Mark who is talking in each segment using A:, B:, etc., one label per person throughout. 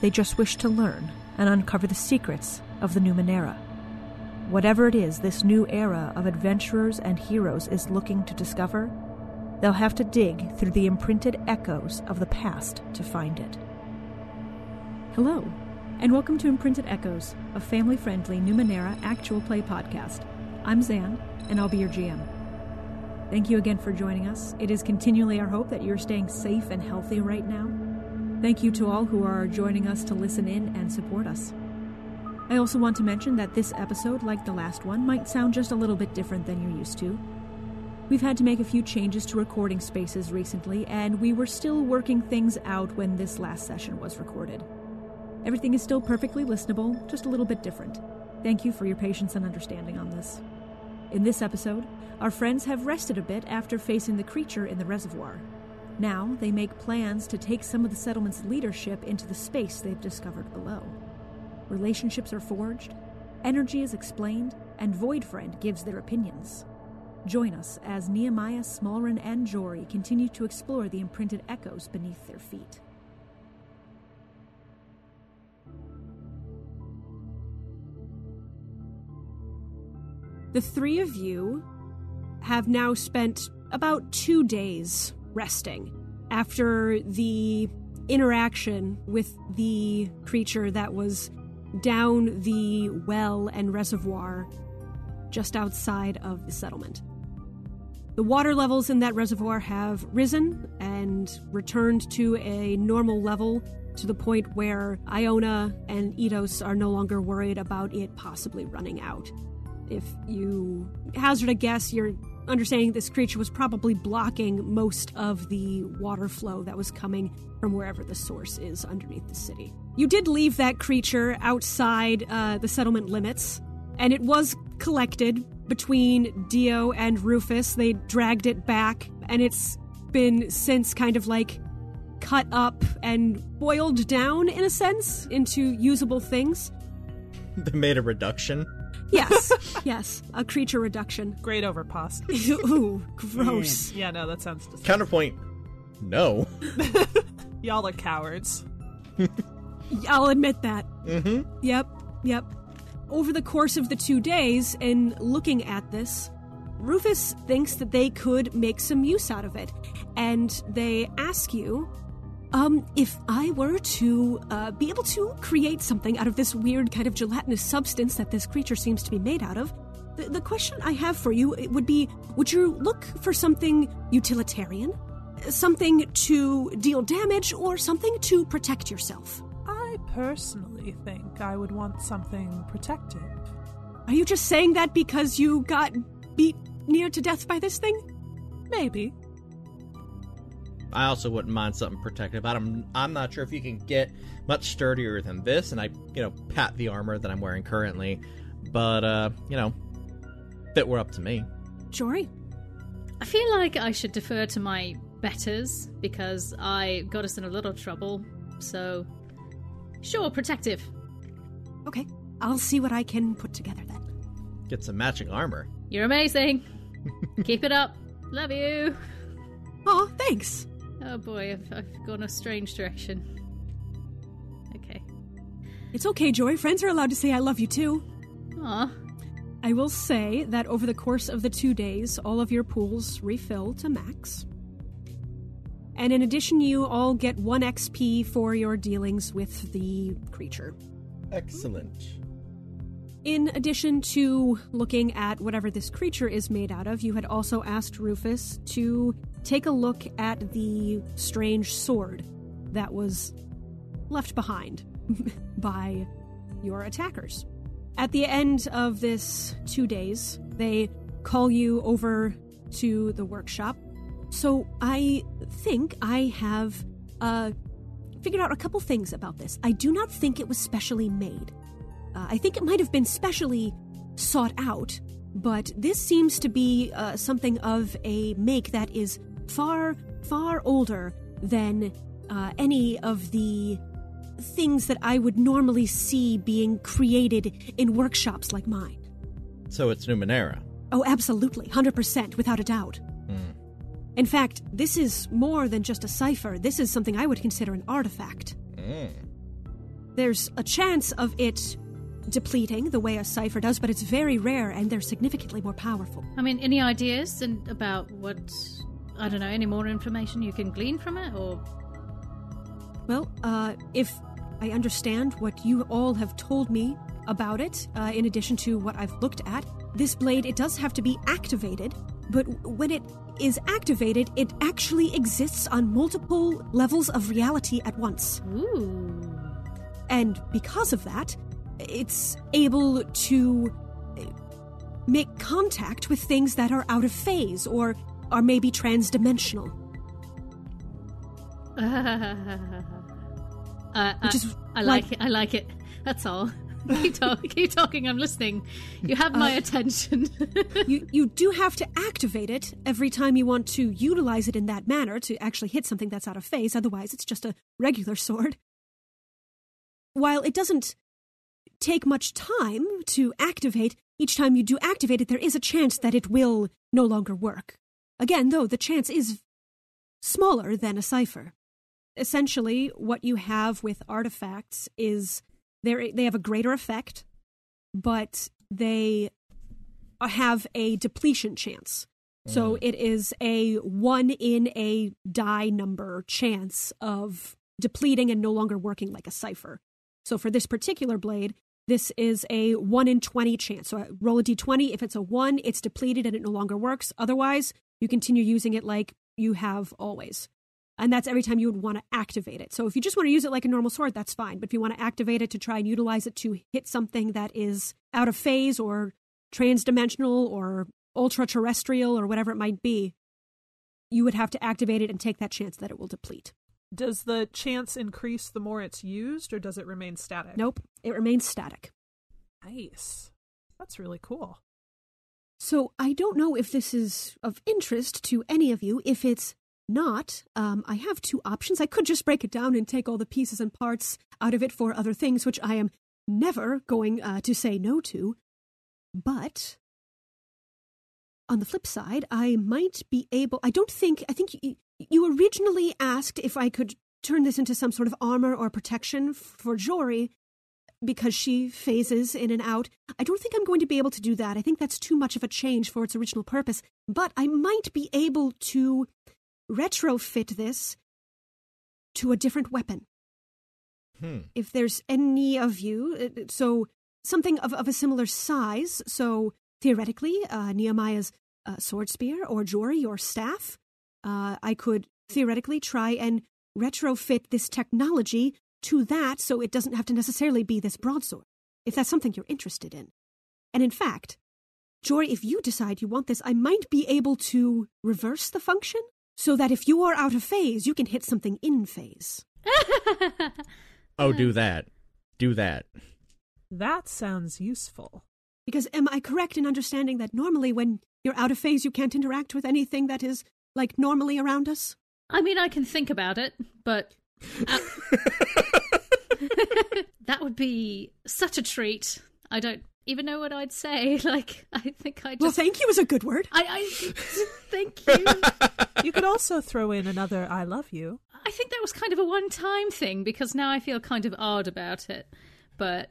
A: they just wish to learn and uncover the secrets of the Numenera. Whatever it is this new era of adventurers and heroes is looking to discover, they'll have to dig through the imprinted echoes of the past to find it.
B: Hello, and welcome to Imprinted Echoes, a family friendly Numenera actual play podcast. I'm Zan, and I'll be your GM. Thank you again for joining us. It is continually our hope that you're staying safe and healthy right now. Thank you to all who are joining us to listen in and support us. I also want to mention that this episode, like the last one, might sound just a little bit different than you're used to. We've had to make a few changes to recording spaces recently, and we were still working things out when this last session was recorded. Everything is still perfectly listenable, just a little bit different. Thank you for your patience and understanding on this. In this episode, our friends have rested a bit after facing the creature in the reservoir. Now, they make plans to take some of the settlement's leadership into the space they've discovered below relationships are forged, energy is explained, and Voidfriend gives their opinions. Join us as Nehemiah, Smallren, and Jory continue to explore the imprinted echoes beneath their feet. The three of you have now spent about two days resting after the interaction with the creature that was down the well and reservoir just outside of the settlement. The water levels in that reservoir have risen and returned to a normal level to the point where Iona and Eidos are no longer worried about it possibly running out. If you hazard a guess, you're understanding this creature was probably blocking most of the water flow that was coming from wherever the source is underneath the city. You did leave that creature outside uh, the settlement limits, and it was collected between Dio and Rufus. They dragged it back, and it's been since kind of like cut up and boiled down, in a sense, into usable things.
C: They made a reduction.
B: Yes, yes, a creature reduction.
D: Great over pasta.
B: Ooh, gross.
D: yeah, no, that sounds disgusting.
C: Counterpoint. No.
D: Y'all are cowards.
B: I'll admit that.
C: Mm-hmm.
B: Yep, yep. Over the course of the two days, in looking at this, Rufus thinks that they could make some use out of it. And they ask you, um, if I were to uh, be able to create something out of this weird kind of gelatinous substance that this creature seems to be made out of, the, the question I have for you would be would you look for something utilitarian? Something to deal damage, or something to protect yourself?
D: I personally think I would want something protective.
B: Are you just saying that because you got beat near to death by this thing?
D: Maybe.
C: I also wouldn't mind something protective. I'm I'm not sure if you can get much sturdier than this, and I you know pat the armor that I'm wearing currently, but uh you know, that were up to me.
B: Jory?
E: I feel like I should defer to my betters because I got us in a little trouble. So, sure, protective.
B: Okay, I'll see what I can put together then.
C: Get some matching armor.
E: You're amazing. Keep it up. Love you.
B: Oh, thanks.
E: Oh boy, I've, I've gone a strange direction. Okay.
B: It's okay, Joy. Friends are allowed to say I love you too.
E: Aw.
B: I will say that over the course of the two days, all of your pools refill to max. And in addition, you all get 1 XP for your dealings with the creature.
C: Excellent.
B: In addition to looking at whatever this creature is made out of, you had also asked Rufus to take a look at the strange sword that was left behind by your attackers. At the end of this two days, they call you over to the workshop. So I think I have a figured out a couple things about this. I do not think it was specially made. Uh, I think it might have been specially sought out, but this seems to be uh, something of a make that is far, far older than uh, any of the things that I would normally see being created in workshops like mine.
C: So it's Numenera.
B: Oh, absolutely, 100%, without a doubt. In fact, this is more than just a cipher. This is something I would consider an artifact. There's a chance of it depleting the way a cipher does, but it's very rare and they're significantly more powerful.
E: I mean, any ideas and about what I don't know, any more information you can glean from it or
B: Well, uh, if I understand what you all have told me about it, uh, in addition to what I've looked at, this blade, it does have to be activated, but when it is activated, it actually exists on multiple levels of reality at once.
E: ooh.
B: And because of that, it's able to uh, make contact with things that are out of phase or are maybe transdimensional.
E: Uh,
B: Which
E: I- I like
B: like-
E: it. I like it. That's all. keep, talk, keep talking. I'm listening. You have my
B: Uh,
E: attention.
B: you you do have to activate it every time you want to utilize it in that manner to actually hit something that's out of phase. Otherwise, it's just a regular sword. While it doesn't take much time to activate, each time you do activate it, there is a chance that it will no longer work. Again, though, the chance is smaller than a cipher. Essentially, what you have with artifacts is they they have a greater effect, but they have a depletion chance. So mm. it is a one in a die number chance of depleting and no longer working like a cipher. So for this particular blade, this is a 1 in 20 chance. So I roll a d20. If it's a 1, it's depleted and it no longer works. Otherwise, you continue using it like you have always. And that's every time you would want to activate it. So if you just want to use it like a normal sword, that's fine. But if you want to activate it to try and utilize it to hit something that is out of phase or transdimensional or ultra terrestrial or whatever it might be, you would have to activate it and take that chance that it will deplete.
D: Does the chance increase the more it's used, or does it remain static?
B: Nope, it remains static.
D: Nice. That's really cool.
B: So I don't know if this is of interest to any of you. If it's not, um, I have two options. I could just break it down and take all the pieces and parts out of it for other things, which I am never going uh, to say no to. But on the flip side, I might be able. I don't think. I think you, you originally asked if I could turn this into some sort of armor or protection for Jory because she phases in and out. I don't think I'm going to be able to do that. I think that's too much of a change for its original purpose. But I might be able to retrofit this to a different weapon.
C: Hmm.
B: If there's any of you, uh, so something of, of a similar size, so theoretically, uh, Nehemiah's uh, sword spear or Jory or staff, uh, I could theoretically try and retrofit this technology to that so it doesn't have to necessarily be this broadsword, if that's something you're interested in. And in fact, Jory, if you decide you want this, I might be able to reverse the function so that if you are out of phase, you can hit something in phase.
C: Oh, do that. Do that.
D: That sounds useful.
B: Because am I correct in understanding that normally when you're out of phase, you can't interact with anything that is like normally around us?
E: I mean, I can think about it, but uh, that would be such a treat. I don't even know what I'd say. Like, I think I just.
B: Well, thank you is a good word.
E: I, I thank you.
D: You could also throw in another I love you.
E: I think that was kind of a one-time thing because now I feel kind of odd about it. But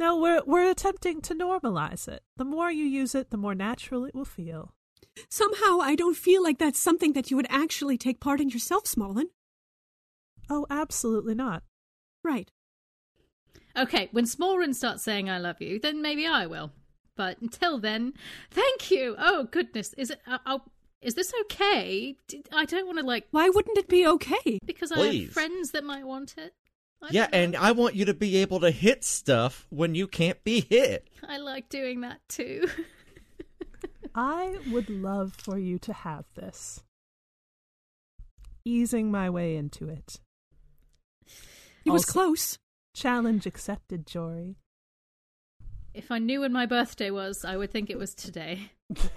D: No, we're we're attempting to normalize it. The more you use it, the more natural it will feel.
B: Somehow I don't feel like that's something that you would actually take part in yourself, Smallren.
D: Oh, absolutely not.
B: Right.
E: okay, when Smallren starts saying "I love you," then maybe I will. But until then, thank you. Oh goodness, is it? Uh, oh, is this okay? I don't want to like
B: Why wouldn't it be okay?
E: because I have friends that might want it. I
C: Yeah,
E: know.
C: and I want you to be able to hit stuff when you can't be hit.
E: I like doing that too.
D: I would love for you to have this. Easing my way into it.
B: It was
D: Also-
B: close.
D: Challenge accepted, Jory.
E: If I knew when my birthday was, I would think it was today.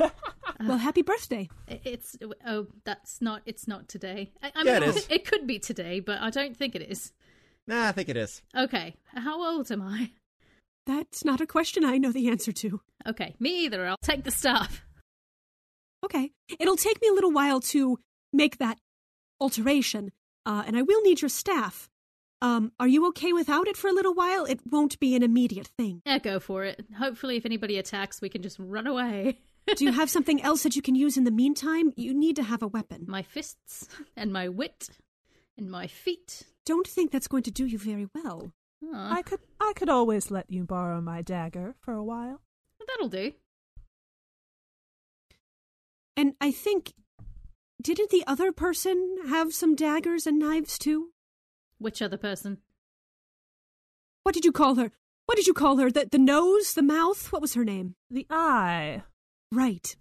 B: well, happy birthday.
E: It's oh, that's not. It's not today. I, I
C: Yeah,
E: mean,
C: it is.
E: It could be today, but I don't think it is.
C: Nah, I think it is.
E: Okay, how old am I?
B: That's not a question I know the answer to.
E: Okay, me either. I'll take the staff.
B: Okay. It'll take me a little while to make that alteration, uh, and I will need your staff. Um, are you okay without it for a little while? It won't be an immediate thing.
E: Yeah, go for it. Hopefully, if anybody attacks, we can just run away.
B: Do you have something else that you can use in the meantime? You need to have a weapon.
E: my fists and my wit and my feet.
B: Don't think that's going to do you very well.
E: Aw,
D: I could I could always let you borrow my dagger for a while.
E: that'll do.
B: And I think. Didn't the other person have some daggers and knives too?
E: Which other person?
B: What did you call her? What did you call her? The, the nose? The mouth? What was her name?
D: The eye.
B: Right.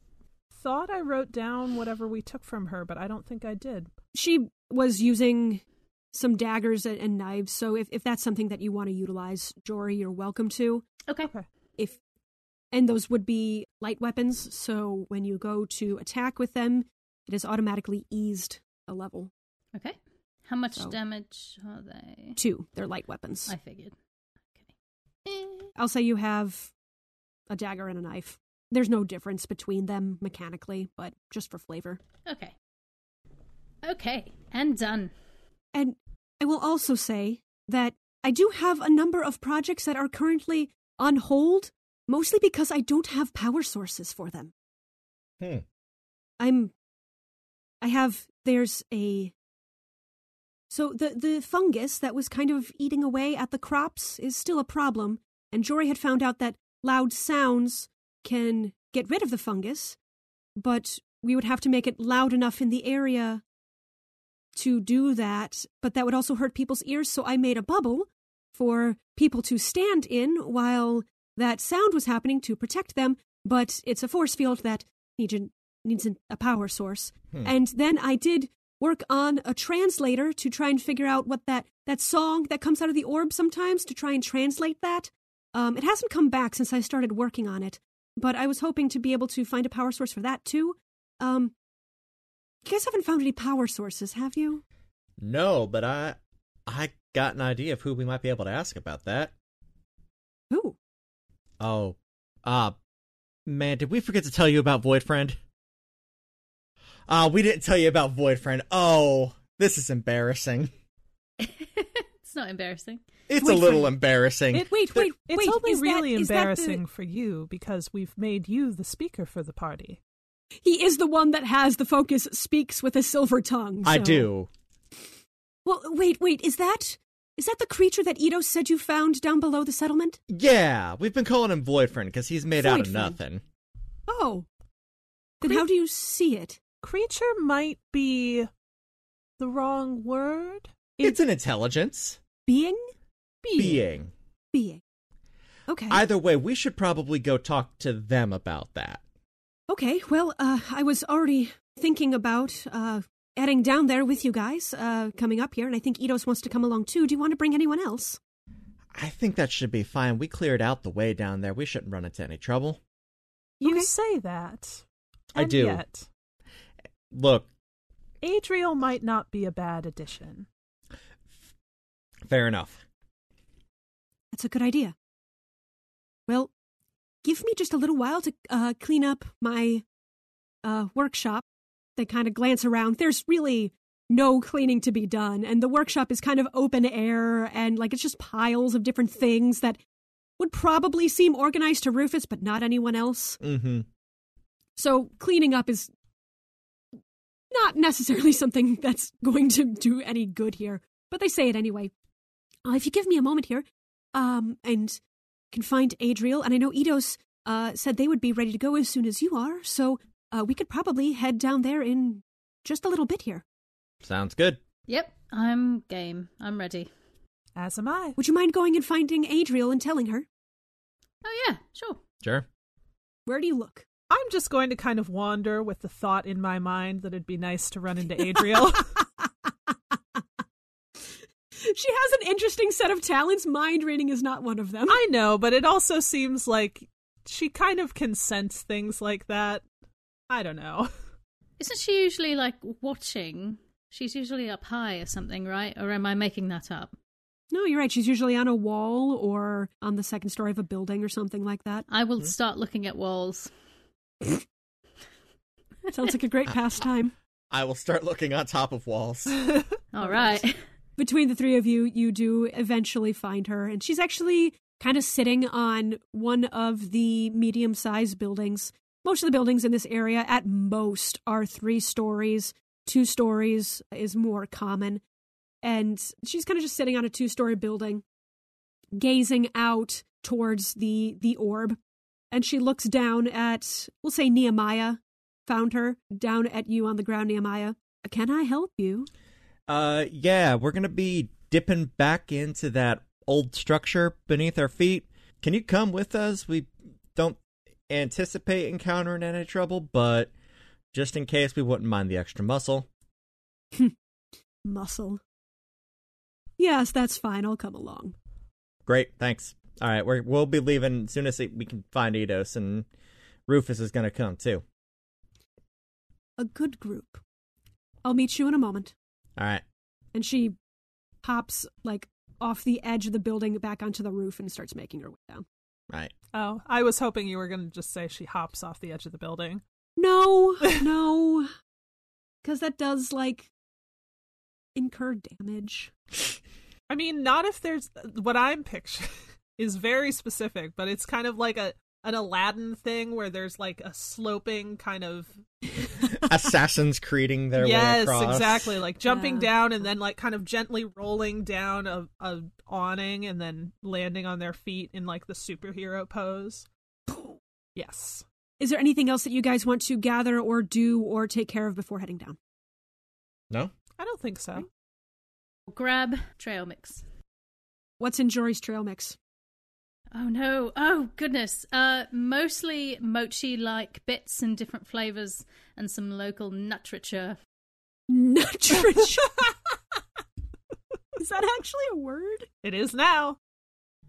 D: Thought I wrote down whatever we took from her, but I don't think I did.
B: She was using some daggers and, and knives, so if, if that's something that you want to utilize, Jory, you're welcome to.
E: Okay.
D: Okay.
B: If and those would be light weapons, so when you go to attack with them, it is automatically eased a level.
E: Okay. How much
B: So-
E: damage are they?
B: Two. They're light weapons.
E: I figured. Okay. Eh,
B: I'll say you have a dagger and a knife. There's no difference between them mechanically, but just for flavor.
E: Okay. Okay, and done.
B: And I will also say that I do have a number of projects that are currently on hold, mostly because I don't have power sources for them.
C: Hmm.
B: I'm I have there's a so the the fungus that was kind of eating away at the crops is still a problem, and Jory had found out that loud sounds can get rid of the fungus, but we would have to make it loud enough in the area to do that, but that would also hurt people's ears, so I made a bubble for people to stand in while that sound was happening to protect them, but it's a force field that needs, a- needs a power source.
C: Hmm.
B: And then I did work on a translator to try and figure out what that, that song that comes out of the orb sometimes to try and translate that. Um, it hasn't come back since I started working on it, but I was hoping to be able to find a power source for that too. Um, you guys haven't found any power sources, have you?
C: No, but I I got an idea of who we might be able to ask about that.
B: Who?
C: Oh, uh, man, did we forget to tell you about Void Friend? Uh, we didn't tell you about Voidfriend. Oh, this is embarrassing.
E: it's not embarrassing.
C: It's
B: Void
C: a little
B: Friend.
C: embarrassing.
B: Wait, wait, wait,
D: It's
B: wait.
D: only
B: is that-
D: really
B: is that the-
D: embarrassing for you because we've made you the speaker for the party.
B: He is the one that has the focus, speaks with a silver tongue.
C: I do.
B: Well, wait, wait. Is that is that the creature that Eidos said you found down below the settlement?
C: Yeah, we've been calling him Void Friend because he's made out of nothing.
B: Oh, then
D: Cre-
B: how do you see it?
D: Creature might be the wrong word.
C: It's an intelligence
B: Being,
C: being.
B: being. Okay.
C: Either way, we should probably go talk to them about that.
B: Okay. Well, uh, I was already thinking about uh, heading down there with you guys uh, coming up here, and I think Eidos wants to come along too. Do you want to bring anyone else?
C: I think that should be fine. We cleared out the way down there. We shouldn't run into any trouble.
D: You
B: Okay.
D: say that.
C: I do.
D: Yet,
C: Look,
D: Adriel might not be a bad addition.
C: fair enough.
B: That's a good idea. Well, give me just a little while to uh, clean up my uh, workshop. They kind of glance around. There's really no cleaning to be done, and the workshop is kind of open air, and like it's just piles of different things that would probably seem organized to Rufus, but not anyone else.
C: Mm-hmm.
B: So cleaning up is not necessarily something that's going to do any good here, but they say it anyway. Uh, if you give me a moment here, um, and can find Adriel, and I know Eidos uh, said they would be ready to go as soon as you are, so uh, we could probably head down there in just a little bit here.
C: Sounds good.
E: Yep, I'm game. I'm ready.
D: As am I.
B: Would you mind going and finding Adriel and telling her?
E: Oh yeah, sure.
C: Sure.
B: Where do you look?
D: I'm just going to kind of wander with the thought in my mind that it'd be nice to run into Adriel.
B: she has an interesting set of talents. Mind reading is not one of them.
D: I know, but it also seems like she kind of can sense things like that. I don't know.
E: Isn't she usually like watching? She's usually up high or something, right? Or am I making that up?
B: No, you're right. She's usually on a wall or on the second story of a building or something like that.
E: I will hmm. start looking at walls.
B: Sounds like a great pastime.
C: I will start looking on top of walls.
E: All right.
B: Between the three of you, you do eventually find her, and she's actually kind of sitting on one of the medium sized buildings. Most of the buildings in this area, at most, are three stories. Two stories is more common. And she's kind of just sitting on a two story building, gazing out towards the, the orb. And she looks down at, we'll say, Nehemiah, found her down at you on the ground, Nehemiah. Can I help you?
C: Uh, yeah, we're gonna be dipping back into that old structure beneath our feet. Can you come with us? We don't anticipate encountering any trouble, but just in case, we wouldn't mind the extra muscle.
B: Muscle. Yes, that's fine. I'll come along.
C: Great, thanks. All right, we're, we'll be leaving as soon as we can find Eidos, and Rufus is gonna come too.
B: A good group. I'll meet you in a moment.
C: All right.
B: And she hops like off the edge of the building back onto the roof and starts making her way down.
C: Right.
D: Oh, I was hoping you were going to just say she hops off the edge of the building.
B: No, no. Because that does like incur damage.
D: I mean, not if there's what I'm picturing is very specific, but it's kind of like a an Aladdin thing where there's like a sloping kind of
C: Assassins creating their way
D: yes,
C: across.
D: exactly, like jumping
B: Yeah.
D: down and then like kind of gently rolling down a, a awning and then landing on their feet in like the superhero pose. Yes.
B: Is there anything else that you guys want to gather or do or take care of before heading down?
C: No?
D: I don't think so.
E: Grab trail mix.
B: What's in Jory's trail mix?
E: Oh no. Oh goodness. Uh mostly mochi like bits and different flavors and some local nutriture.
B: Nutrition. Is that actually a word?
D: It is now.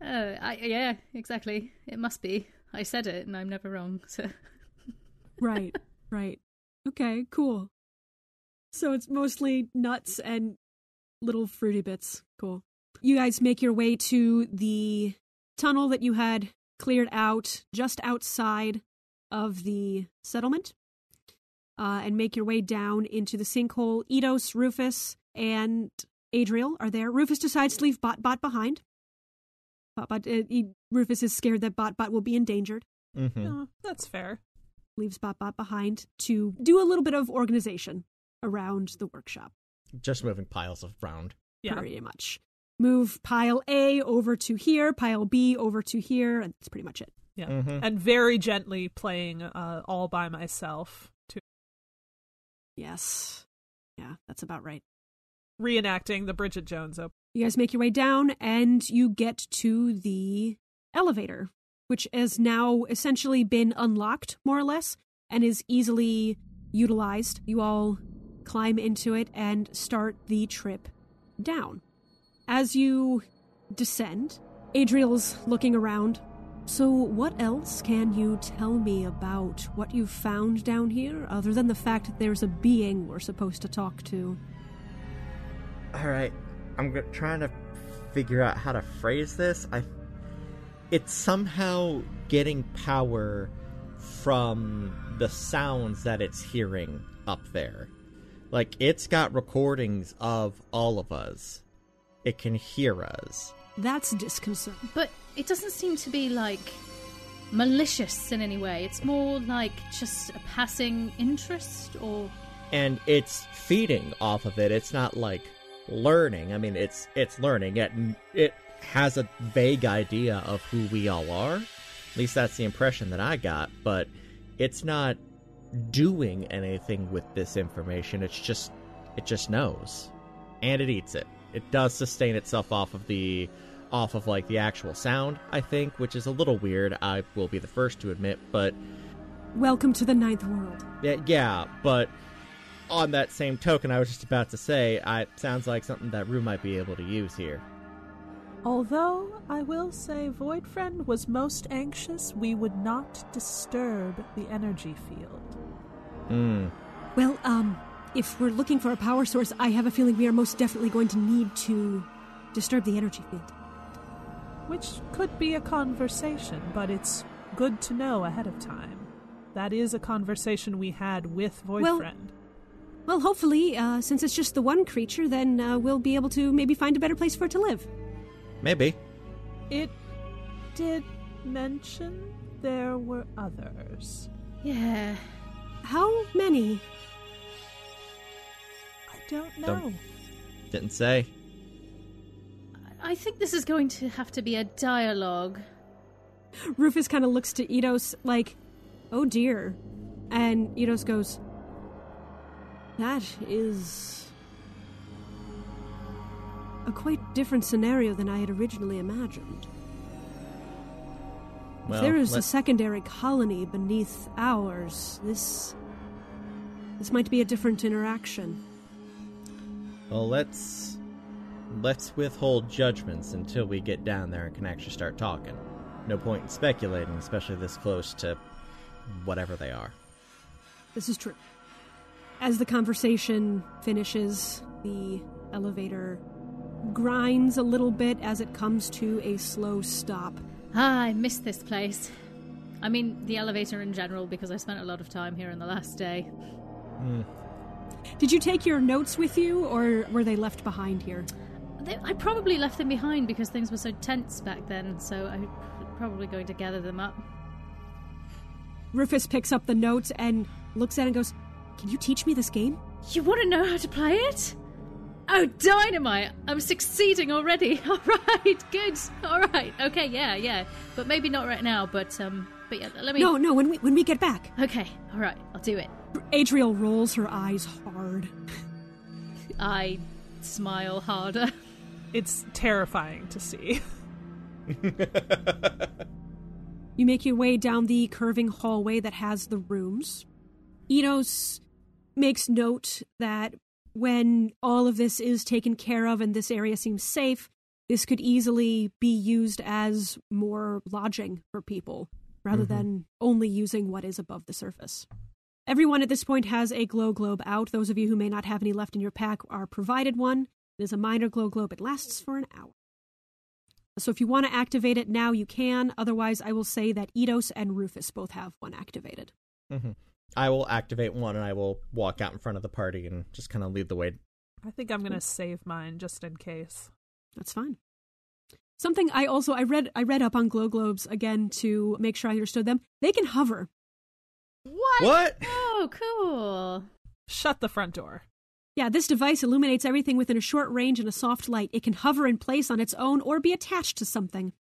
E: Oh, I yeah, exactly. It must be. I said it and I'm never wrong. So
B: Right, right. Okay, cool. So it's mostly nuts and little fruity bits. Cool. You guys make your way to the tunnel that you had cleared out just outside of the settlement uh, and make your way down into the sinkhole. Eidos, Rufus, and Adriel are there. Rufus decides to leave Bot Bot behind. Bot Bot, uh, he, Rufus is scared that Bot Bot will be endangered
C: Mm-hmm.
D: Oh, that's fair.
B: leaves Bot Bot behind to do a little bit of organization around the workshop.
C: Just moving piles of ground.
D: Yeah.
B: Pretty much. Move pile A over to here, pile B over to here, and that's pretty much it.
D: Yeah.
C: Mhm.
D: And very gently playing uh, all by myself to
B: Yes. Yeah, that's about right.
D: reenacting the Bridget Jones open.
B: You guys make your way down and you get to the elevator, which has now essentially been unlocked, more or less, and is easily utilized. You all climb into it and start the trip down. As you descend, Adriel's looking around. So, what else can you tell me about what you've found down here, other than the fact that there's a being we're supposed to talk to?
C: All right, I'm g- trying to figure out how to phrase this. I, it's somehow getting power from the sounds that it's hearing up there. Like it's got recordings of all of us. It can hear us.
B: That's disconcerting.
E: But it doesn't seem to be like malicious in any way. It's more like just a passing interest or
C: and it's feeding off of it. It's not like learning. I mean, it's it's learning. It it has a vague idea of who we all are. At least that's the impression that I got. But it's not doing anything with this information. It's just it just knows, and it eats it. It does sustain itself off of the off of like the actual sound. I think, which is a little weird. I will be the first to admit, but
B: Welcome to the ninth world.
C: yeah, yeah, but on that same token, I was just about to say, I, it sounds like something that Rue might be able to use here.
D: Although I will say Void Friend was most anxious we would not disturb the energy field.
C: Hmm.
B: Well, um, if we're looking for a power source, I have a feeling we are most definitely going to need to disturb the energy field.
D: Which could be a conversation, but it's good to know ahead of time. That is a conversation we had with Void
B: Well-
D: Friend.
B: Well, hopefully, uh, since it's just the one creature, then uh, we'll be able to maybe find a better place for it to live.
C: Maybe.
D: It did mention there were others.
E: Yeah.
B: How many?
D: I don't know.
C: Don't- Didn't say.
E: I think this is going to have to be a dialogue.
B: Rufus kind of looks to Eidos like, oh dear. And Eidos goes, that is a quite different scenario than I had originally imagined.
C: Well,
B: if there is a secondary colony beneath ours, this this might be a different interaction.
C: Well, let's let's withhold judgments until we get down there and can actually start talking. No point in speculating, especially this close to whatever they are.
B: This is true. As the conversation finishes, the elevator grinds a little bit as it comes to a slow stop.
E: Ah, I miss this place. I mean, the elevator in general, because I spent a lot of time here in the last day.
B: Did you take your notes with you, or were they left behind here?
E: They, I probably left them behind because things were so tense back then, so I'm probably going to gather them up.
B: Rufus picks up the notes and looks at it and goes, Can you teach me this game?
E: You want to know how to play it? Oh, dynamite! I'm succeeding already. All right, good. All right, okay, yeah, yeah, but maybe not right now. But um, but yeah, let me.
B: No, no, when we when we get back.
E: Okay, all right, I'll do it.
B: Adriel rolls her eyes hard.
E: I smile harder.
D: It's terrifying to see.
B: You make your way down the curving hallway that has the rooms. Enos makes note that when all of this is taken care of and this area seems safe, this could easily be used as more lodging for people rather
C: Mhm.
B: than only using what is above the surface. Everyone at this point has a glow globe out. Those of you who may not have any left in your pack are provided one. It is a minor glow globe. It lasts for an hour. So if you want to activate it now, you can. Otherwise, I will say that Eidos and Rufus both have one activated.
C: hmm I will activate one and I will walk out in front of the party and just kind of lead the way.
D: I think I'm going to save mine just in case.
B: That's fine. Something I also I read I read up on glow globes again to make sure I understood them. They can hover.
D: What?
C: What?
E: Oh, cool.
D: Shut the front door.
B: Yeah, this device illuminates everything within a short range and a soft light. It can hover in place on its own or be attached to something.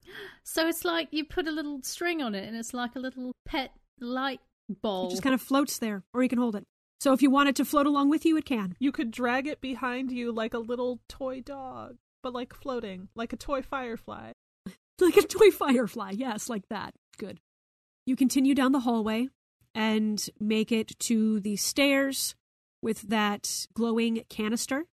E: So it's like you put a little string on it, and it's like a little pet light ball.
B: It just kind of floats there, or you can hold it. So if you want it to float along with you, it can.
D: You could drag it behind you like a little toy dog, but like floating, like a toy firefly.
B: Like a toy firefly, yes, like that. Good. You continue down the hallway and make it to the stairs with that glowing canister,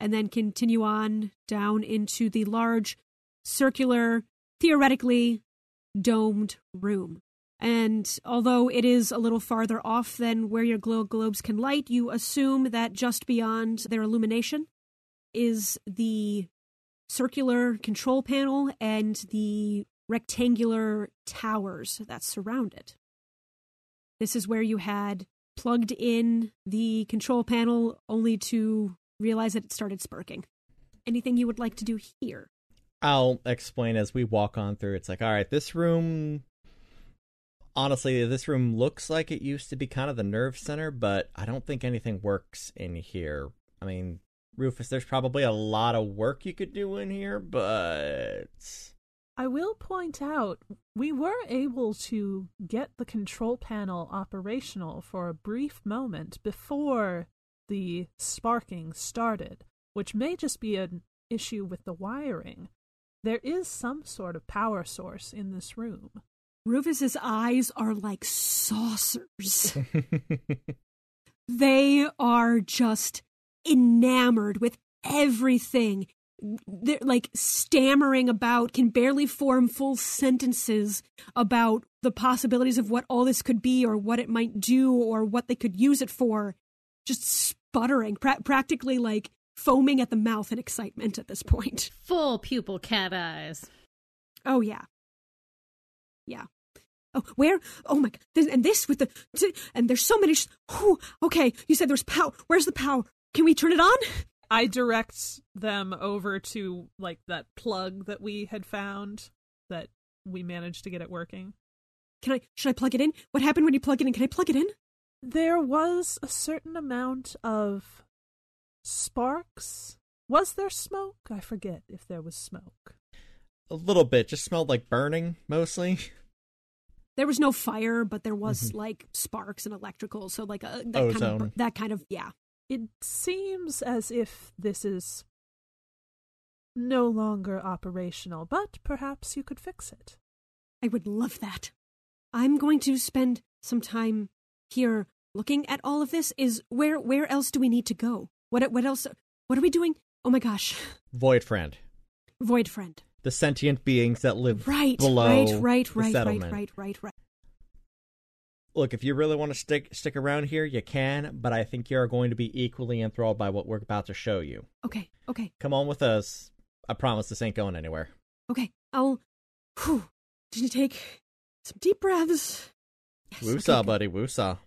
B: and then continue on down into the large, circular, theoretically domed room. And although it is a little farther off than where your glow globes can light, you assume that just beyond their illumination is the circular control panel and the rectangular towers that surround it. This is where you had plugged in the control panel only to realize that it started sparking. Anything you would like to do here?
C: I'll explain as we walk on through. It's like, all right, this room. Honestly, this room looks like it used to be kind of the nerve center, but I don't think anything works in here. I mean, Rufus, there's probably a lot of work you could do in here, but.
D: I will point out we were able to get the control panel operational for a brief moment before the sparking started, which may just be an issue with the wiring. There is some sort of power source in this room.
B: Rufus's eyes are like saucers. They are just enamored with everything. They're like stammering about, can barely form full sentences about the possibilities of what all this could be or what it might do or what they could use it for. Just sputtering, pra- practically like foaming at the mouth in excitement at this point.
E: Full pupil cat eyes.
B: Oh, yeah. Yeah. Oh, where? Oh my god! And this with the and there's so many. Sh- whew, okay, you said there's power. Where's the power? Can we turn it on?
D: I direct them over to like that plug that we had found that we managed to get it working.
B: Can I? Should I plug it in? What happened when you plug it in? Can I plug it in?
D: There was a certain amount of sparks. Was there smoke? I forget if there was smoke.
C: A little bit, just smelled like burning mostly.
B: There was no fire, but there was
C: Mhm.
B: like sparks and electrical, so like a that kind of that kind of yeah.
D: It seems as if this is no longer operational, but perhaps you could fix it.
B: I would love that. I'm going to spend some time here looking at all of this. Is where where else do we need to go? What what else? What are we doing? Oh my gosh,
C: Void friend.
B: Void Friend.
C: The sentient beings that live
B: Right,
C: below
B: right, right,
C: the
B: right, right, right, right, right.
C: Look, if you really want to stick stick around here, you can, but I think you're going to be equally enthralled by what we're about to show you.
B: Okay, okay,
C: Come on with us. I promise this ain't going anywhere.
B: okay. I'll. Whew. Did you take some deep breaths? Yes,
C: Woosah,
B: okay,
C: buddy, woosah.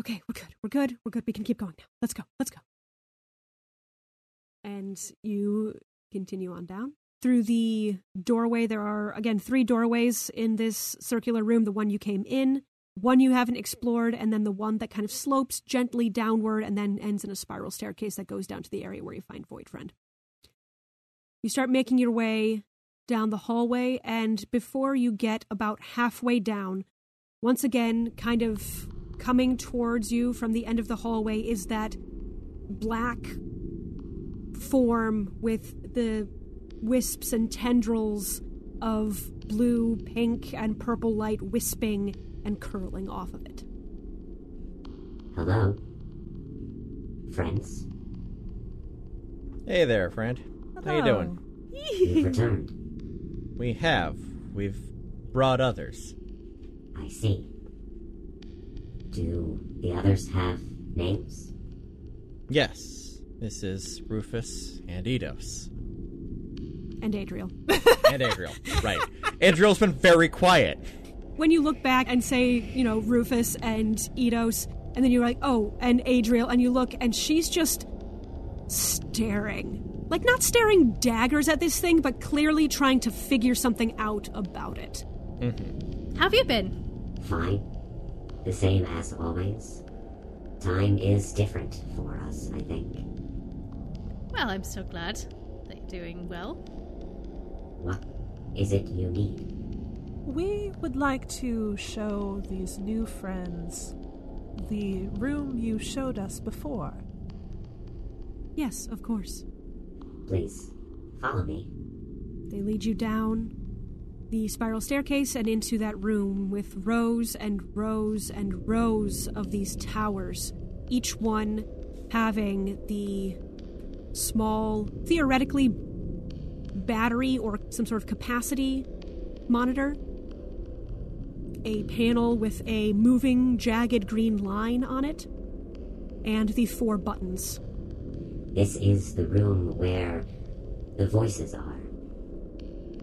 B: Okay, we're good. We're good. We're good. We can keep going now. Let's go. Let's go. And you continue on down. Through the doorway, there are, again, three doorways in this circular room the one you came in, one you haven't explored, and then the one that kind of slopes gently downward and then ends in a spiral staircase that goes down to the area where you find Void Friend. You start making your way down the hallway, and before you get about halfway down, once again, kind of coming towards you from the end of the hallway is that black form with the wisps and tendrils of blue, pink, and purple light wisping and curling off of it.
F: Hello? Friends?
C: Hey there, friend. How you doing?
F: You've returned.
C: We have. We've brought others.
F: I see. Do the others have names?
C: Yes, this is Rufus and Eidos.
B: And Adriel.
C: And Adriel. right. Adriel's been very quiet.
B: When you look back and say, you know, Rufus and Eidos, and then you're like, oh, and Adriel, and you look, and she's just staring. Like, not staring daggers at this thing, but clearly trying to figure something out about it. Mm-hmm.
E: How have you been?
F: Fine. The same as always. Time is different for us, I think.
E: Well, I'm so glad that you're doing well.
F: What is it you need?
D: We would like to show these new friends the room you showed us before.
B: Yes, of course.
F: Please, follow me.
B: They lead you down the spiral staircase and into that room with rows and rows and rows of these towers, each one having the small, theoretically, battery or some sort of capacity monitor. A panel with a moving, jagged green line on it, and the four buttons.
F: This is the room where the voices are.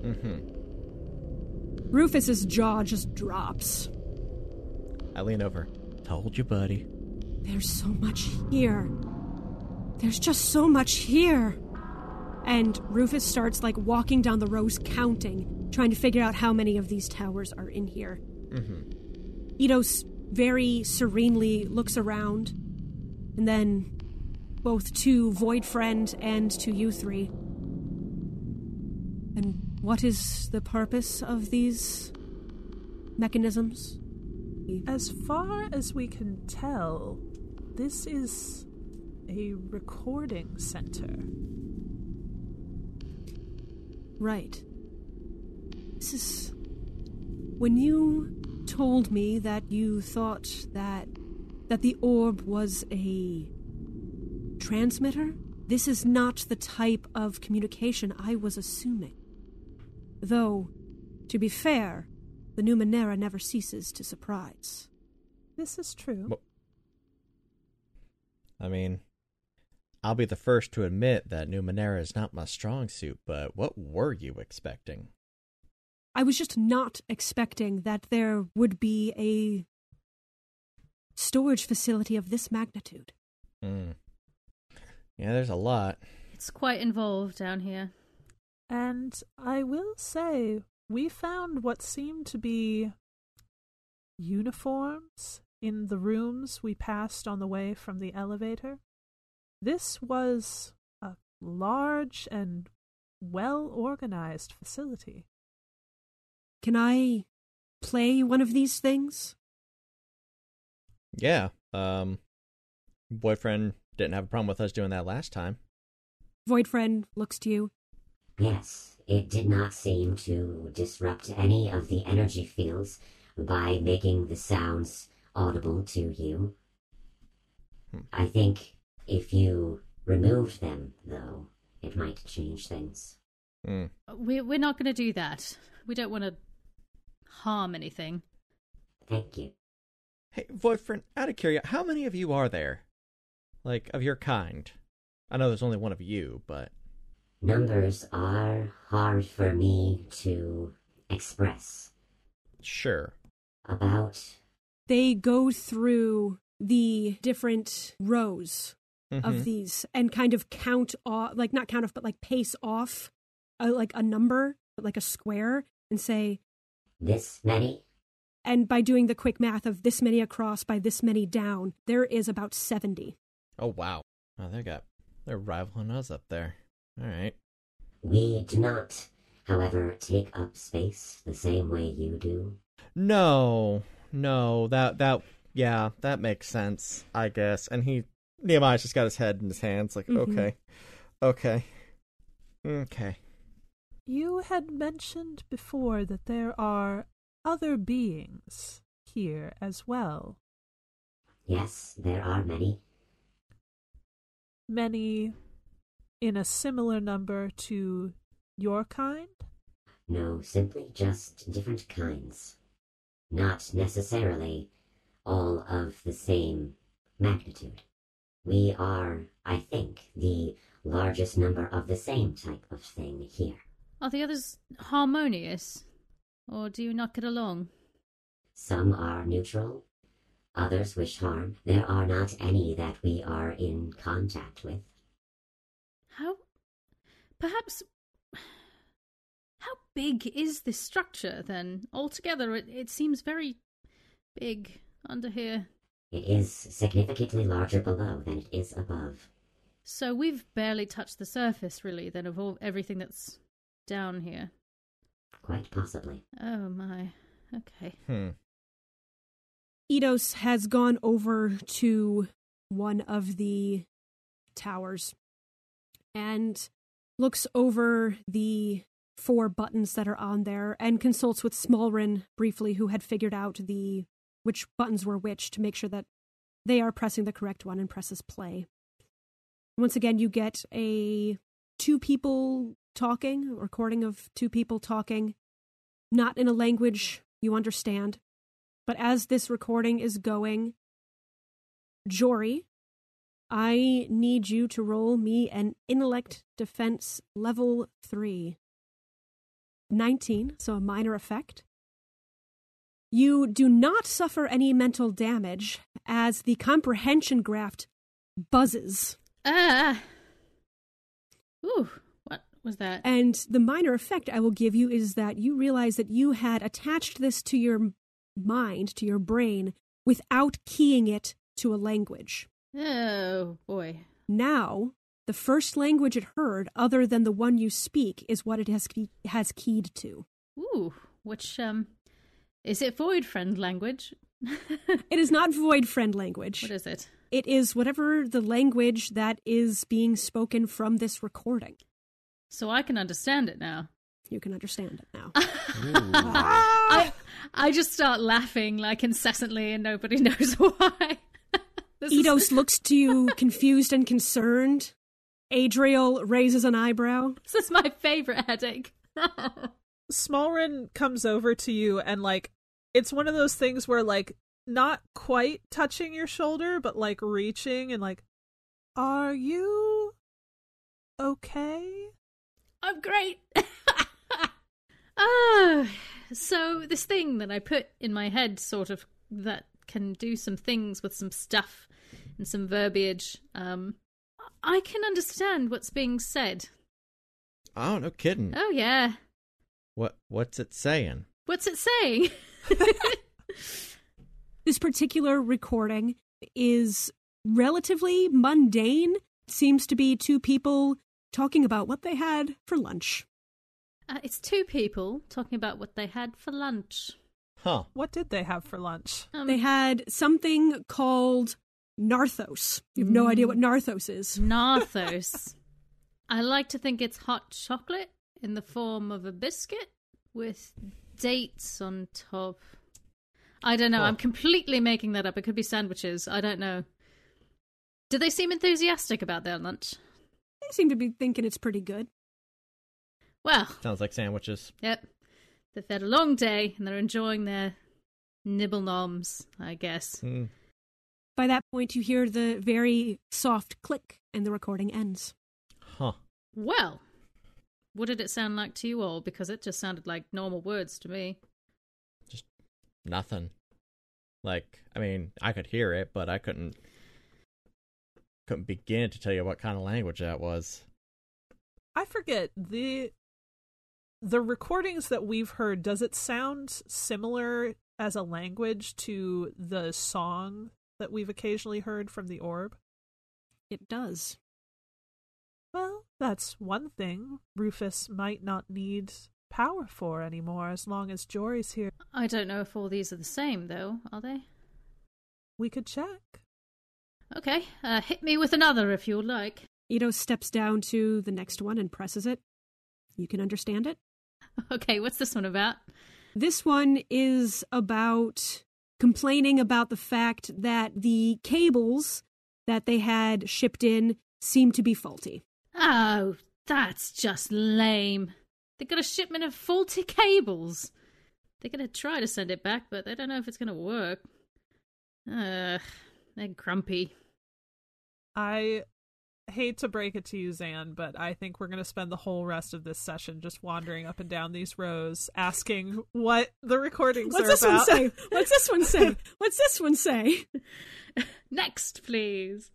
C: Mm-hmm.
B: Rufus's jaw just drops.
C: I lean over. Told you, buddy.
B: There's so much here. There's just so much here. And Rufus starts like walking down the rows counting, trying to figure out how many of these towers are in here.
C: Mm-hmm.
B: Eidos very serenely looks around, and then both to Void Friend and to you three. And what is the purpose of these mechanisms?
D: As far as we can tell, this is a recording center.
B: Right. This is. When you told me that you thought that that the orb was a transmitter? This is not the type of communication I was assuming. Though, to be fair, the Numenera never ceases to surprise.
D: This is true.
C: Well- I mean, I'll be the first to admit that Numenera is not my strong suit, but what were you expecting?
B: I was just not expecting that there would be a storage facility of this magnitude.
C: Hmm. Yeah, there's a lot.
E: It's quite involved down here.
D: And I will say, we found what seemed to be uniforms in the rooms we passed on the way from the elevator. This was a large and well organized facility.
B: Can I play one of these things?
C: Yeah. Um, Void Friend didn't have a problem with us doing that last time.
B: Void Friend looks to you.
F: Yes, it did not seem to disrupt any of the energy fields by making the sounds audible to you.
C: Hmm.
F: I think if you removed them, though, it might change things.
C: Hmm.
E: We're, we're not going to do that. We don't want to harm anything.
F: Thank you.
C: Hey, Void Friend, out of curiosity, how many of you are there? Like, of your kind? I know there's only one of you, but.
F: Numbers are hard for me to express.
C: Sure.
F: About
B: They go through the different rows
C: Mhm.
B: of these and kind of count off, like not count off, but like pace off, a, like a number, like a square, and say,
F: this many?
B: and by doing the quick math of this many across by this many down, there is about 70.
C: Oh, wow. Oh, they got. They're rivaling us up there. Alright.
F: We do not, however, take up space the same way you do.
C: No, no, that that yeah, that makes sense, I guess. And he Nehemiah's just got his head in his hands, like,
B: Mhm.
C: okay, okay, okay.
D: You had mentioned before that there are other beings here as well.
F: Yes, there are many.
D: Many in a similar number to your kind?
F: No, simply just different kinds. Not necessarily all of the same magnitude. We are, I think, the largest number of the same type of thing here.
E: Are the others harmonious? Or do you not get along?
F: Some are neutral, others wish harm. There are not any that we are in contact with.
E: How. Perhaps. How big is this structure then? Altogether, it, it seems very big under here.
F: It is significantly larger below than it is above.
E: So we've barely touched the surface, really, then, of all, everything that's down here.
F: Quite possibly.
E: Oh my. Okay.
C: Hmm.
B: Eidos has gone over to one of the towers and looks over the four buttons that are on there and consults with Smallren briefly, who had figured out the which buttons were which to make sure that they are pressing the correct one and presses play. Once again, you get a two people talking, recording of two people talking, not in a language you understand. But as this recording is going, Jory, I need you to roll me an intellect defense level 3. 19, so a minor effect. You do not suffer any mental damage as the comprehension graft buzzes.
E: Ah! Ooh, what was that?
B: And the minor effect I will give you is that you realize that you had attached this to your mind, to your brain, without keying it to a language.
E: Oh, boy.
B: Now, the first language it heard, other than the one you speak, is what it has, key- has keyed to.
E: Ooh, which, um. Is it void friend language?
B: It is not void friend language.
E: what is it?
B: It is whatever the language that is being spoken from this recording.
E: So I can understand it now.
B: You can understand it now.
E: I I just start laughing like incessantly and nobody knows why. This is-
B: Eidos looks to you confused and concerned. Adriel raises an eyebrow.
E: This is my favorite headache.
D: Smallren comes over to you and like it's one of those things where like not quite touching your shoulder but like reaching and like are you okay?
E: I'm great. Ah, so this thing that I put in my head, sort of, that can do some things with some stuff and some verbiage. Um, I can understand what's being said.
C: Oh, no kidding.
E: Oh yeah,
C: What What's it saying?
E: what's it saying?
B: This particular recording is relatively mundane. Seems to be two people talking about what they had for lunch.
E: uh, it's two people talking about what they had for lunch.
C: Huh.
D: What did they have for lunch?
E: Um,
B: They had something called Narthos. You have no idea what Narthos is.
E: Narthos. I like to think it's hot chocolate in the form of a biscuit with dates on top. I don't know.
C: Huh.
E: I'm completely making that up. It could be sandwiches. I don't know. Do they seem enthusiastic about their lunch?
B: They seem to be thinking it's pretty good.
E: Well,
C: Sounds like sandwiches.
E: yep. They've had a long day and they're enjoying their nibble noms, I guess.
C: Hmm.
B: By that point, you hear the very soft click, and the recording ends.
C: Huh.
E: Well, what did it sound like to you all? Because it just sounded like normal words to me.
C: Just nothing. Like, I mean, I could hear it, but I couldn't couldn't begin to tell you what kind of language that was.
D: I forget the the recordings that we've heard does it sound similar as a language to the song that we've occasionally heard from the orb?
B: It does.
D: Well, that's one thing Rufus might not need power for anymore as long as Jory's here.
E: I don't know if all these are the same, though, are they?
D: We could check.
E: Okay, uh, hit me with another if you would like.
B: Ito steps down to the next one and presses it. You can understand it.
E: Okay, what's this one about?
B: This one is about complaining about the fact that the cables that they had shipped in seem to be faulty.
E: Oh, that's just lame. They got a shipment of faulty cables. They're gonna try to send it back, but they don't know if it's gonna work. Ugh, they're grumpy.
D: I hate to break it to you, Zan, but I think we're going to spend the whole rest of this session just wandering up and down these rows asking what the recordings
B: What's
D: are
B: this
D: about.
B: one say? What's this one say? What's this one say?
E: Next, please.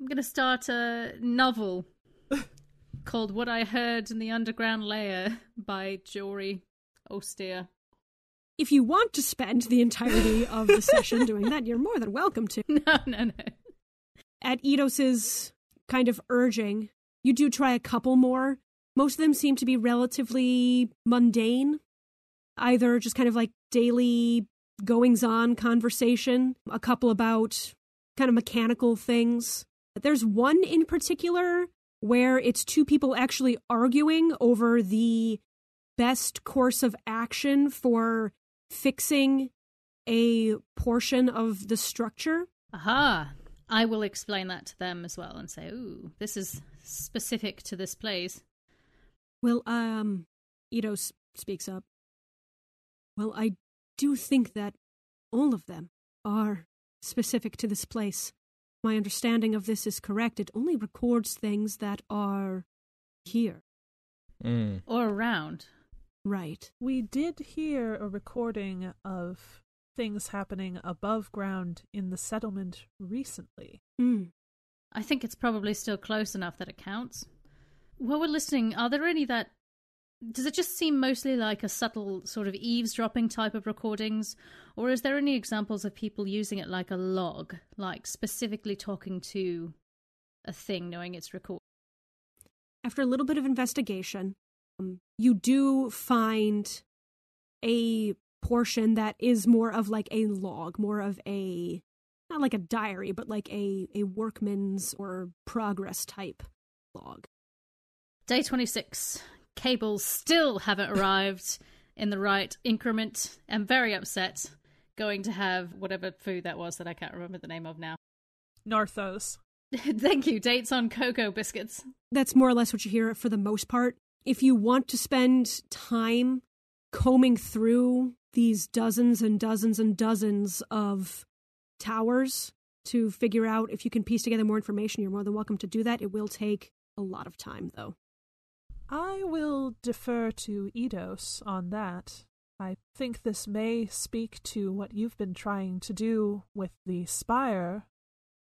E: I'm gonna start a novel called What I Heard in the Underground Layer by Jory Osteer.
B: If you want to spend the entirety of the session doing that, you're more than welcome to.
E: No, no, no.
B: At Eidos's kind of urging, you do try a couple more. Most of them seem to be relatively mundane, either just kind of like daily goings on conversation, a couple about kind of mechanical things. There's one in particular where it's two people actually arguing over the best course of action for fixing a portion of the structure.
E: Aha! I will explain that to them as well and say, ooh, this is specific to this place.
B: Well, um, Ito s- speaks up. Well, I do think that all of them are specific to this place. My understanding of this is correct. It only records things that are here.
C: Mm.
E: Or around.
B: Right.
D: We did hear a recording of things happening above ground in the settlement recently.
B: Hmm.
E: I think it's probably still close enough that it counts. While we're listening, are there any that. Does it just seem mostly like a subtle sort of eavesdropping type of recordings? Or is there any examples of people using it like a log, like specifically talking to a thing knowing it's recorded?
B: After a little bit of investigation, um, you do find a portion that is more of like a log, more of a not like a diary, but like a a workman's or progress type log.
E: Day 26. Cables still haven't arrived in the right increment. I'm very upset. Going to have whatever food that was that I can't remember the name of now.
D: Narthos.
E: Thank you. Dates on cocoa biscuits.
B: That's more or less what you hear for the most part. If you want to spend time combing through these dozens and dozens and dozens of towers to figure out if you can piece together more information, you're more than welcome to do that. It will take a lot of time, though.
D: I will defer to Eidos on that. I think this may speak to what you've been trying to do with the spire,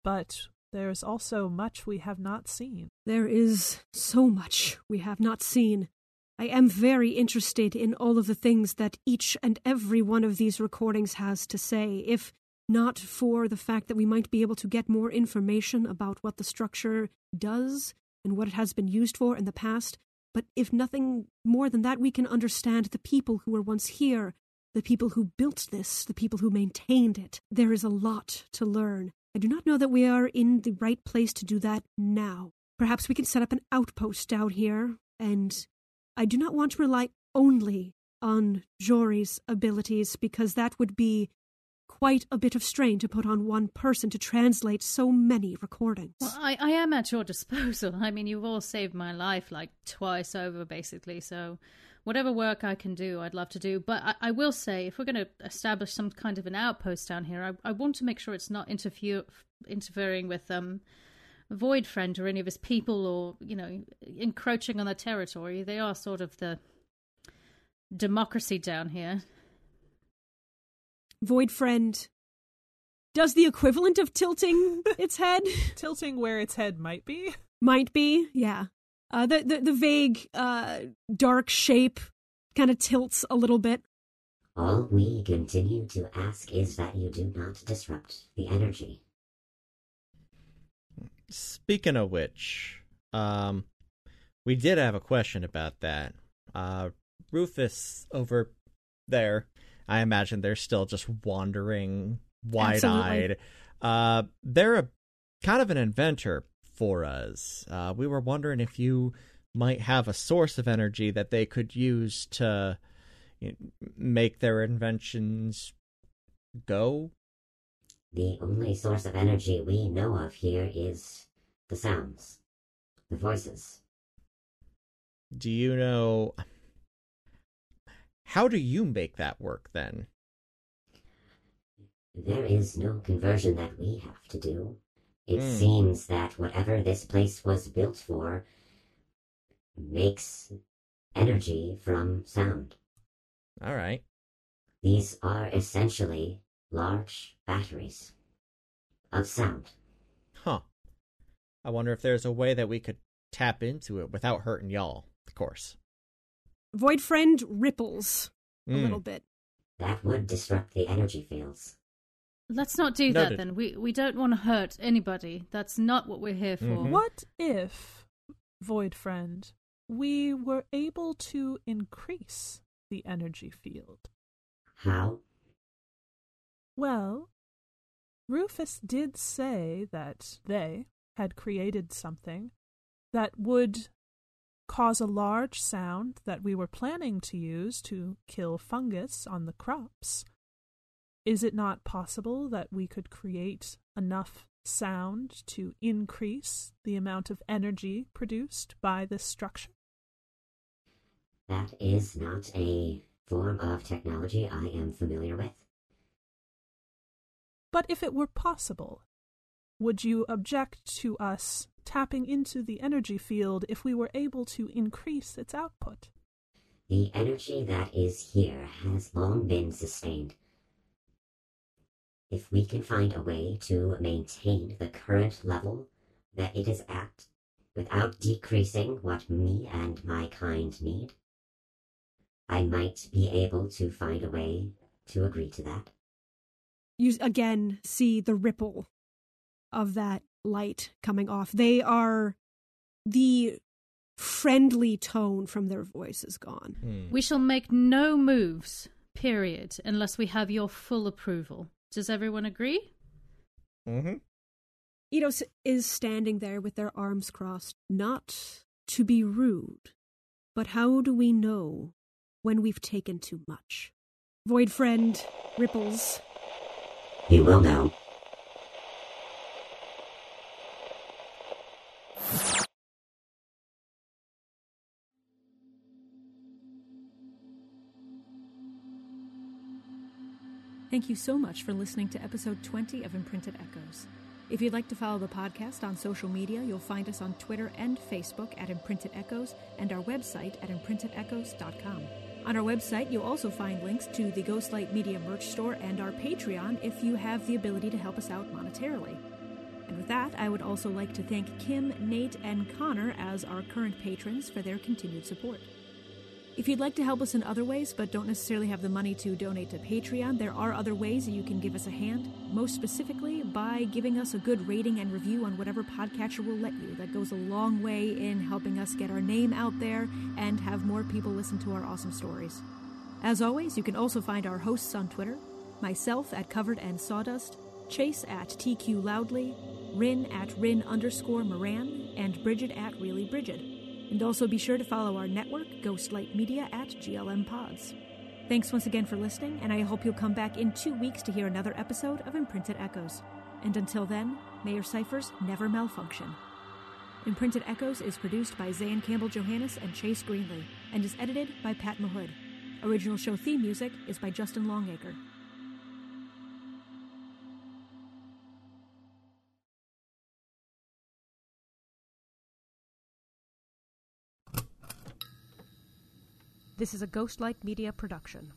D: but there's also much we have not seen.
B: There is so much we have not seen. I am very interested in all of the things that each and every one of these recordings has to say, if not for the fact that we might be able to get more information about what the structure does and what it has been used for in the past, but if nothing more than that, we can understand the people who were once here, the people who built this, the people who maintained it. There is a lot to learn. I do not know that we are in the right place to do that now. Perhaps we can set up an outpost down here, and I do not want to rely only on Jory's abilities because that would be quite a bit of strain to put on one person to translate so many recordings.
E: Well, I, I am at your disposal. I mean, you've all saved my life like twice over, basically. So, whatever work I can do, I'd love to do. But I, I will say, if we're going to establish some kind of an outpost down here, I, I want to make sure it's not interfere, interfering with um, Void Friend or any of his people or, you know, encroaching on their territory. They are sort of the democracy down here.
B: Void Friend does the equivalent of tilting its head.
D: Tilting where its head might be.
B: Might be, yeah. Uh, the, the the vague, uh, dark shape kind of tilts a little bit.
F: All we continue to ask is that you do not disrupt the energy.
C: Speaking of which, um, we did have a question about that. Uh, Rufus over there, I imagine they're still just wandering wide eyed. Uh, they're a kind of an inventor for us. Uh, we were wondering if you might have a source of energy that they could use to you know, make their inventions go.
F: The only source of energy we know of here is the sounds, the voices.
C: Do you know how do you make that work then?
F: There is no conversion that we have to do. It
C: Hmm.
F: seems that whatever this place was built for makes energy from sound.
C: All right.
F: These are essentially large batteries of sound.
C: Huh. I wonder if there's a way that we could tap into it without hurting y'all, of course.
B: Void Friend ripples a
C: Mm.
B: little bit.
F: That would disrupt the energy fields.
E: Let's not do that then. We we don't want to hurt anybody. That's not what we're here for.
C: Mhm.
D: What if, Void Friend, we were able to increase the energy field?
F: How?
D: Well, Rufus did say that they had created something that would cause a large sound that we were planning to use to kill fungus on the crops. Is it not possible that we could create enough sound to increase the amount of energy produced by this structure?
F: That is not a form of technology I am familiar with.
D: But if it were possible, would you object to us tapping into the energy field if we were able to increase its output?
F: The energy that is here has long been sustained. If we can find a way to maintain the current level that it is at without decreasing what me and my kind need, I might be able to find a way to agree to that.
B: You again see the ripple of that light coming off. They are the friendly tone from their voice is gone.
C: Hmm.
E: We shall make no moves, period, unless we have your full approval. Does everyone agree?
C: Mm-hmm.
B: Eidos is standing there with their arms crossed, not to be rude, but how do we know when we've taken too much? Void Friend ripples.
F: He will know.
B: Thank you so much for listening to episode 20 of Imprinted Echoes. If you'd like to follow the podcast on social media, you'll find us on Twitter and Facebook at Imprinted Echoes and our website at imprintedechoes.com. On our website, you'll also find links to the Ghostlight Media merch store and our Patreon if you have the ability to help us out monetarily. And with that, I would also like to thank Kim, Nate, and Connor as our current patrons for their continued support. If you'd like to help us in other ways but don't necessarily have the money to donate to Patreon, there are other ways that you can give us a hand. Most specifically, by giving us a good rating and review on whatever podcatcher will let you. That goes a long way in helping us get our name out there and have more people listen to our awesome stories. As always, you can also find our hosts on Twitter myself at Covered and Sawdust, Chase at TQ Loudly, Rin at Rin underscore Moran, and Bridget at Really Bridget. And also be sure to follow our network, Ghostlight Media, at GLM Pods. Thanks once again for listening, and I hope you'll come back in two weeks to hear another episode of Imprinted Echoes. And until then, may your ciphers never malfunction. Imprinted Echoes is produced by Zan Campbell Johannes and Chase Greenley, and is edited by Pat Mahood. Original show theme music is by Justin Longacre.
G: This is a Ghostlight Media production.